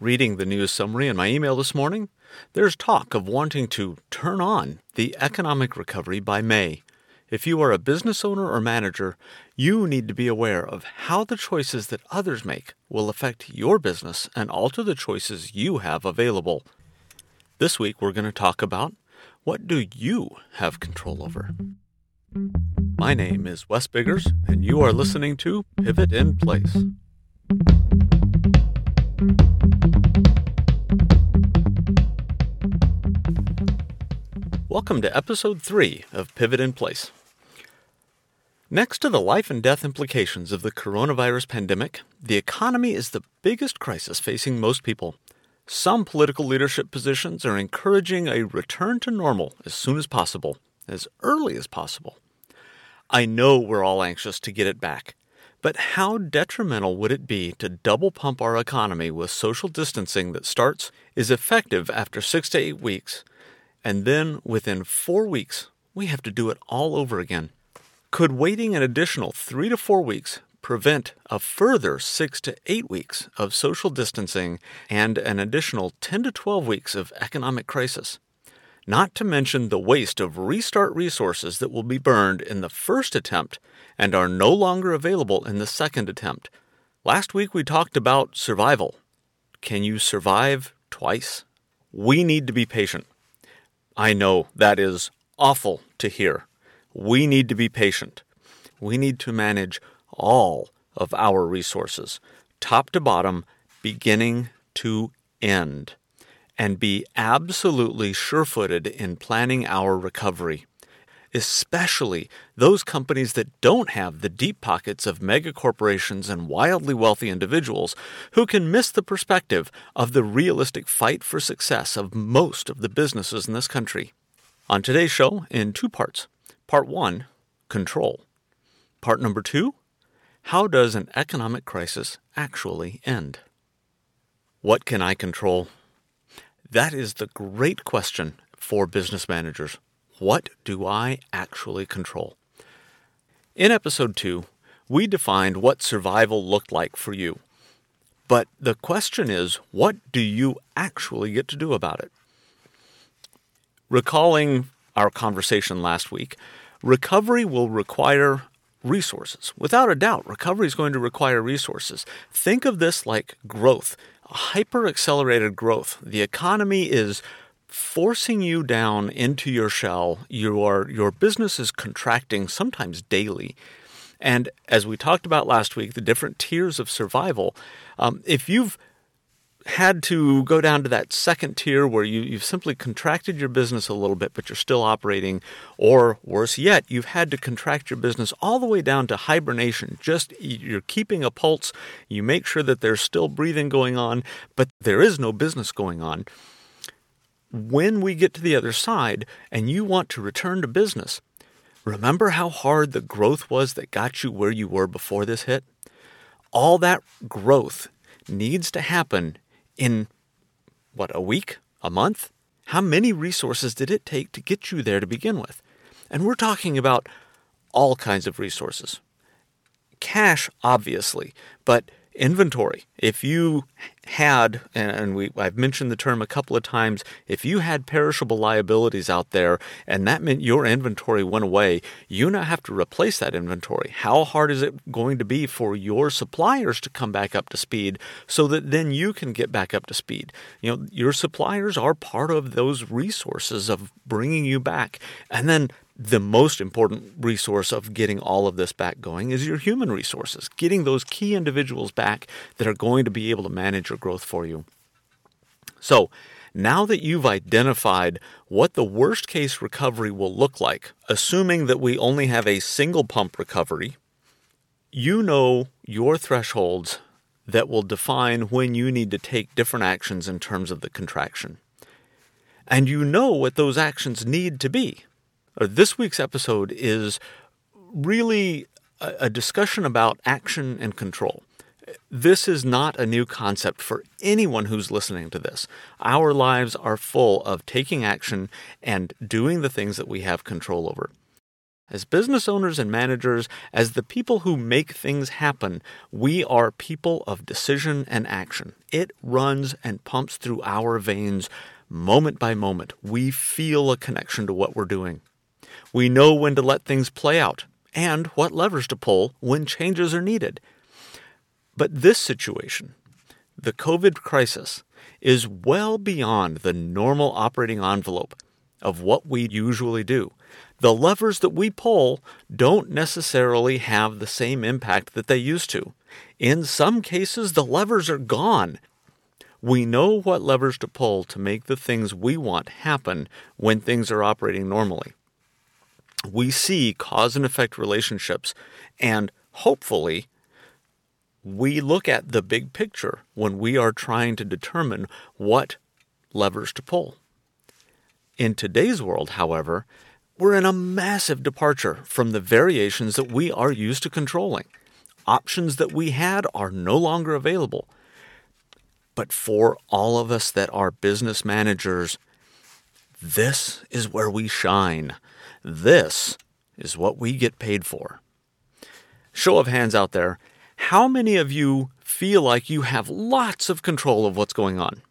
Reading the news summary in my email this morning, there's talk of wanting to turn on the economic recovery by May. If you are a business owner or manager, you need to be aware of how the choices that others make will affect your business and alter the choices you have available. This week, we're going to talk about what do you have control over? My name is Wes Biggers, and you are listening to Pivot in Place. Welcome to episode 3 of Pivot in Place. Next to the life and death implications of the coronavirus pandemic, the economy is the biggest crisis facing most people. Some political leadership positions are encouraging a return to normal as soon as possible, as early as possible. I know we're all anxious to get it back, but how detrimental would it be to double pump our economy with social distancing that starts, is effective after six to eight weeks, and then within four weeks, we have to do it all over again. Could waiting an additional three to four weeks prevent a further six to eight weeks of social distancing and an additional 10 to 12 weeks of economic crisis? Not to mention the waste of restart resources that will be burned in the first attempt and are no longer available in the second attempt. Last week we talked about survival. Can you survive twice? We need to be patient. I know that is awful to hear. We need to be patient. We need to manage all of our resources, top to bottom, beginning to end, and be absolutely sure footed in planning our recovery. Especially those companies that don't have the deep pockets of mega corporations and wildly wealthy individuals who can miss the perspective of the realistic fight for success of most of the businesses in this country. On today's show, in two parts Part one, control. Part number two, how does an economic crisis actually end? What can I control? That is the great question for business managers. What do I actually control? In episode 2, we defined what survival looked like for you. But the question is, what do you actually get to do about it? Recalling our conversation last week, recovery will require resources. Without a doubt, recovery is going to require resources. Think of this like growth, hyper accelerated growth. The economy is forcing you down into your shell. Your, your business is contracting sometimes daily. And as we talked about last week, the different tiers of survival, um, if you've had to go down to that second tier where you, you've simply contracted your business a little bit, but you're still operating, or worse yet, you've had to contract your business all the way down to hibernation. Just you're keeping a pulse, you make sure that there's still breathing going on, but there is no business going on. When we get to the other side and you want to return to business, remember how hard the growth was that got you where you were before this hit? All that growth needs to happen in what, a week? A month? How many resources did it take to get you there to begin with? And we're talking about all kinds of resources. Cash, obviously, but inventory. If you had, and we, I've mentioned the term a couple of times, if you had perishable liabilities out there and that meant your inventory went away, you now have to replace that inventory. How hard is it going to be for your suppliers to come back up to speed so that then you can get back up to speed? You know, your suppliers are part of those resources of bringing you back. And then the most important resource of getting all of this back going is your human resources, getting those key individuals back that are going to be able to manage your growth for you. So, now that you've identified what the worst case recovery will look like, assuming that we only have a single pump recovery, you know your thresholds that will define when you need to take different actions in terms of the contraction. And you know what those actions need to be Uh, this week's episode is really a, a discussion about action and control. This is not a new concept for anyone who's listening to this. Our lives are full of taking action and doing the things that we have control over. As business owners and managers, as the people who make things happen, we are people of decision and action. It runs and pumps through our veins moment by moment. We feel a connection to what we're doing. We know when to let things play out and what levers to pull when changes are needed. But this situation, the COVID crisis, is well beyond the normal operating envelope of what we usually do the levers that we pull don't necessarily have the same impact that they used to. In some cases, the levers are gone. We know what levers to pull to make the things we want happen when things are operating normally. We see cause and effect relationships, and hopefully, we look at the big picture when we are trying to determine what levers to pull. In today's world, however, we're in a massive departure from the variations that we are used to controlling. Options that we had are no longer available. But for all of us that are business managers, this is where we shine. This is what we get paid for. Show of hands out there, how many of you feel like you have lots of control of what's going on?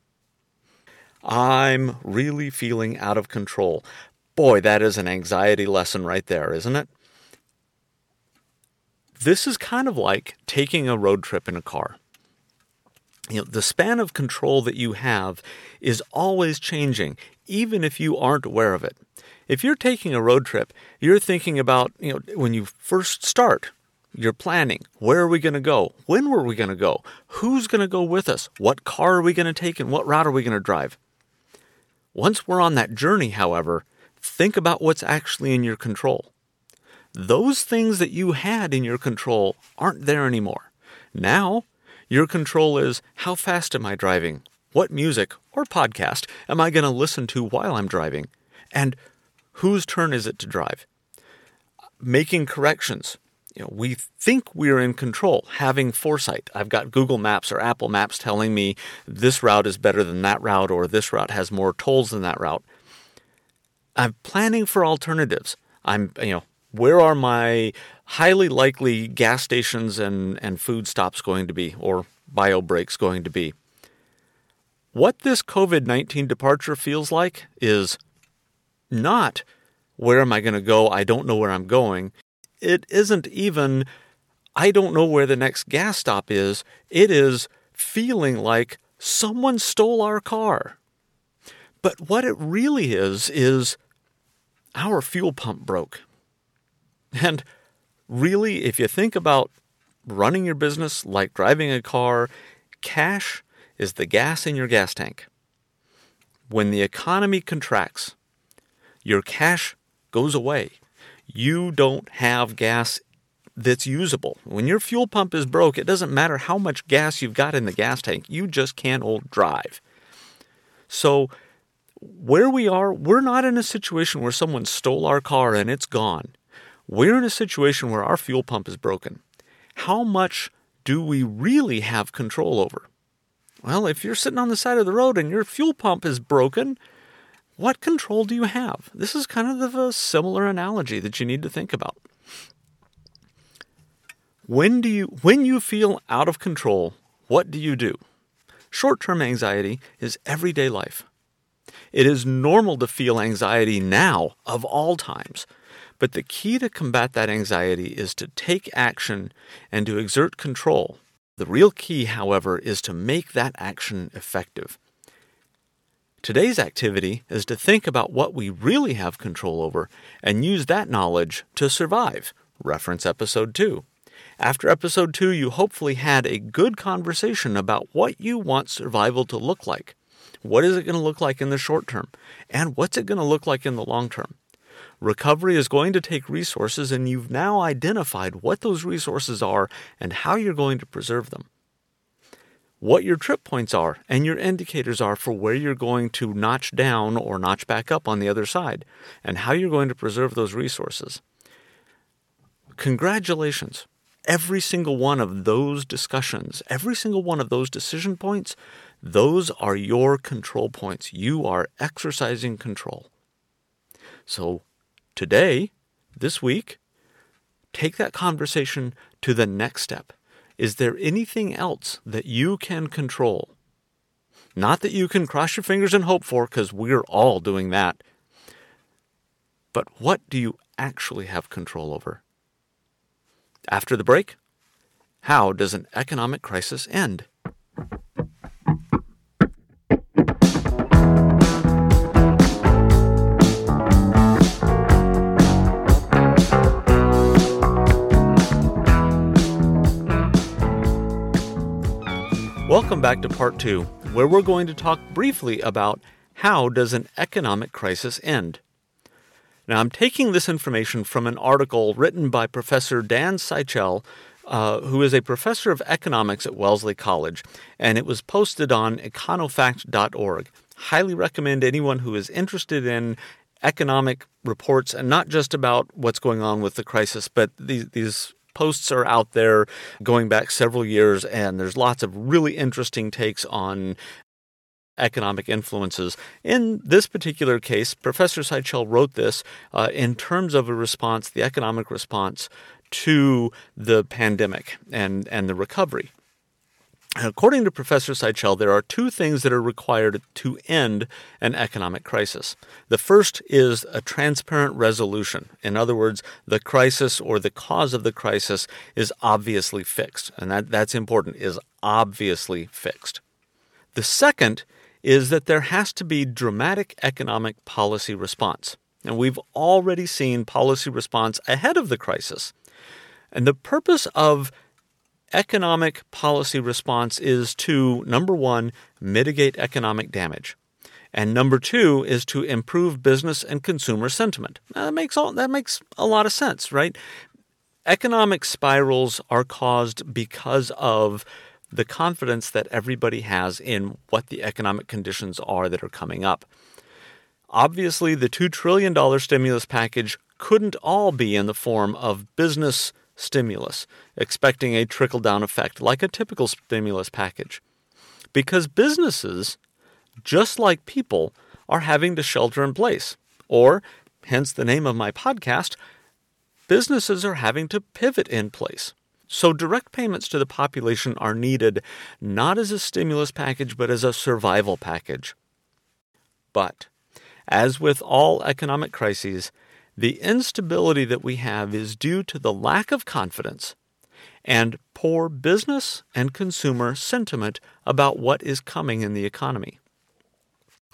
I'm really feeling out of control. Boy, that is an anxiety lesson right there, isn't it? This is kind of like taking a road trip in a car. You know, the span of control that you have is always changing, even if you aren't aware of it. If you're taking a road trip, you're thinking about, you know, when you first start, you're planning. Where are we going to go? When were we going to go? Who's going to go with us? What car are we going to take and what route are we going to drive? Once we're on that journey, however, think about what's actually in your control. Those things that you had in your control aren't there anymore. Now, your control is how fast am I driving? What music or podcast am I going to listen to while I'm driving? And whose turn is it to drive? Making corrections. You know, we think we're in control, having foresight. I've got Google Maps or Apple Maps telling me this route is better than that route or this route has more tolls than that route. I'm planning for alternatives. I'm, you know, where are my highly likely gas stations and, and food stops going to be, or bio breaks going to be? What this COVID 19 departure feels like is not where am I going to go? I don't know where I'm going. It isn't even I don't know where the next gas stop is. It is feeling like someone stole our car. But what it really is, is our fuel pump broke. And really, if you think about running your business like driving a car, cash is the gas in your gas tank. When the economy contracts, your cash goes away. You don't have gas that's usable. When your fuel pump is broke, it doesn't matter how much gas you've got in the gas tank, you just can't hold drive. So where we are, we're not in a situation where someone stole our car and it's gone. We're in a situation where our fuel pump is broken. How much do we really have control over? Well, if you're sitting on the side of the road and your fuel pump is broken, what control do you have? This is kind of a similar analogy that you need to think about. When do you when you feel out of control, what do you do? Short-term anxiety is everyday life. It is normal to feel anxiety now, of all times. But the key to combat that anxiety is to take action and to exert control. The real key, however, is to make that action effective. Today's activity is to think about what we really have control over and use that knowledge to survive. Reference episode 2. After episode 2, you hopefully had a good conversation about what you want survival to look like. What is it going to look like in the short term? And what's it going to look like in the long term? Recovery is going to take resources, and you've now identified what those resources are and how you're going to preserve them. What your trip points are and your indicators are for where you're going to notch down or notch back up on the other side, and how you're going to preserve those resources. Congratulations. Every single one of those discussions, every single one of those decision points those are your control points. You are exercising control. So today, this week, take that conversation to the next step. Is there anything else that you can control? Not that you can cross your fingers and hope for, because we're all doing that. But what do you actually have control over? After the break, how does an economic crisis end? Welcome back to part two, where we're going to talk briefly about how does an economic crisis end. Now, I'm taking this information from an article written by Professor Dan Sichel, uh, who is a professor of economics at Wellesley College, and it was posted on econofact.org. Highly recommend anyone who is interested in economic reports and not just about what's going on with the crisis, but these, these posts are out there going back several years, and there's lots of really interesting takes on economic influences. In this particular case, Professor Sichel wrote this uh, in terms of a response, the economic response to the pandemic and, and the recovery. According to Professor Sichel, there are two things that are required to end an economic crisis. The first is a transparent resolution. In other words, the crisis or the cause of the crisis is obviously fixed. And that, that's important, is obviously fixed. The second is that there has to be dramatic economic policy response. And we've already seen policy response ahead of the crisis. And the purpose of economic policy response is to number one, mitigate economic damage. And number two is to improve business and consumer sentiment. Now, that makes all that makes a lot of sense, right? Economic spirals are caused because of the confidence that everybody has in what the economic conditions are that are coming up. Obviously, the $2 trillion stimulus package couldn't all be in the form of business stimulus, expecting a trickle down effect like a typical stimulus package. Because businesses, just like people, are having to shelter in place, or, hence the name of my podcast, businesses are having to pivot in place. So, direct payments to the population are needed not as a stimulus package, but as a survival package. But, as with all economic crises, the instability that we have is due to the lack of confidence and poor business and consumer sentiment about what is coming in the economy.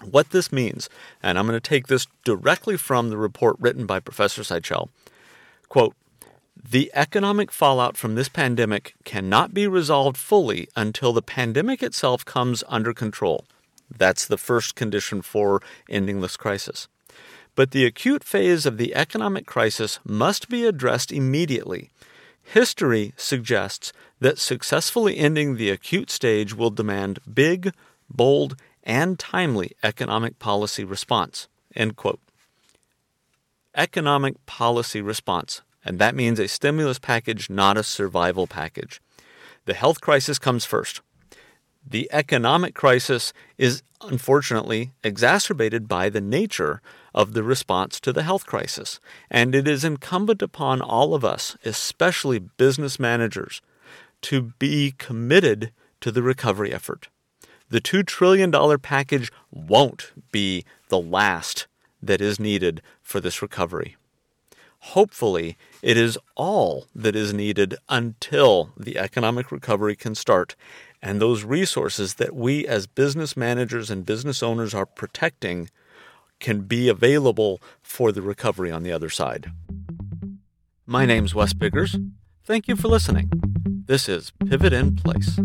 What this means, and I'm going to take this directly from the report written by Professor Sichel. Quote, the economic fallout from this pandemic cannot be resolved fully until the pandemic itself comes under control. That's the first condition for ending this crisis. But the acute phase of the economic crisis must be addressed immediately. History suggests that successfully ending the acute stage will demand big, bold, and timely economic policy response. End quote. Economic policy response, and that means a stimulus package, not a survival package. The health crisis comes first. The economic crisis is unfortunately exacerbated by the nature of the response to the health crisis, and it is incumbent upon all of us, especially business managers, to be committed to the recovery effort. The $2 trillion package won't be the last that is needed for this recovery. Hopefully, it is all that is needed until the economic recovery can start and those resources that we as business managers and business owners are protecting can be available for the recovery on the other side. My name's Wes Biggers. Thank you for listening. This is Pivot in Place.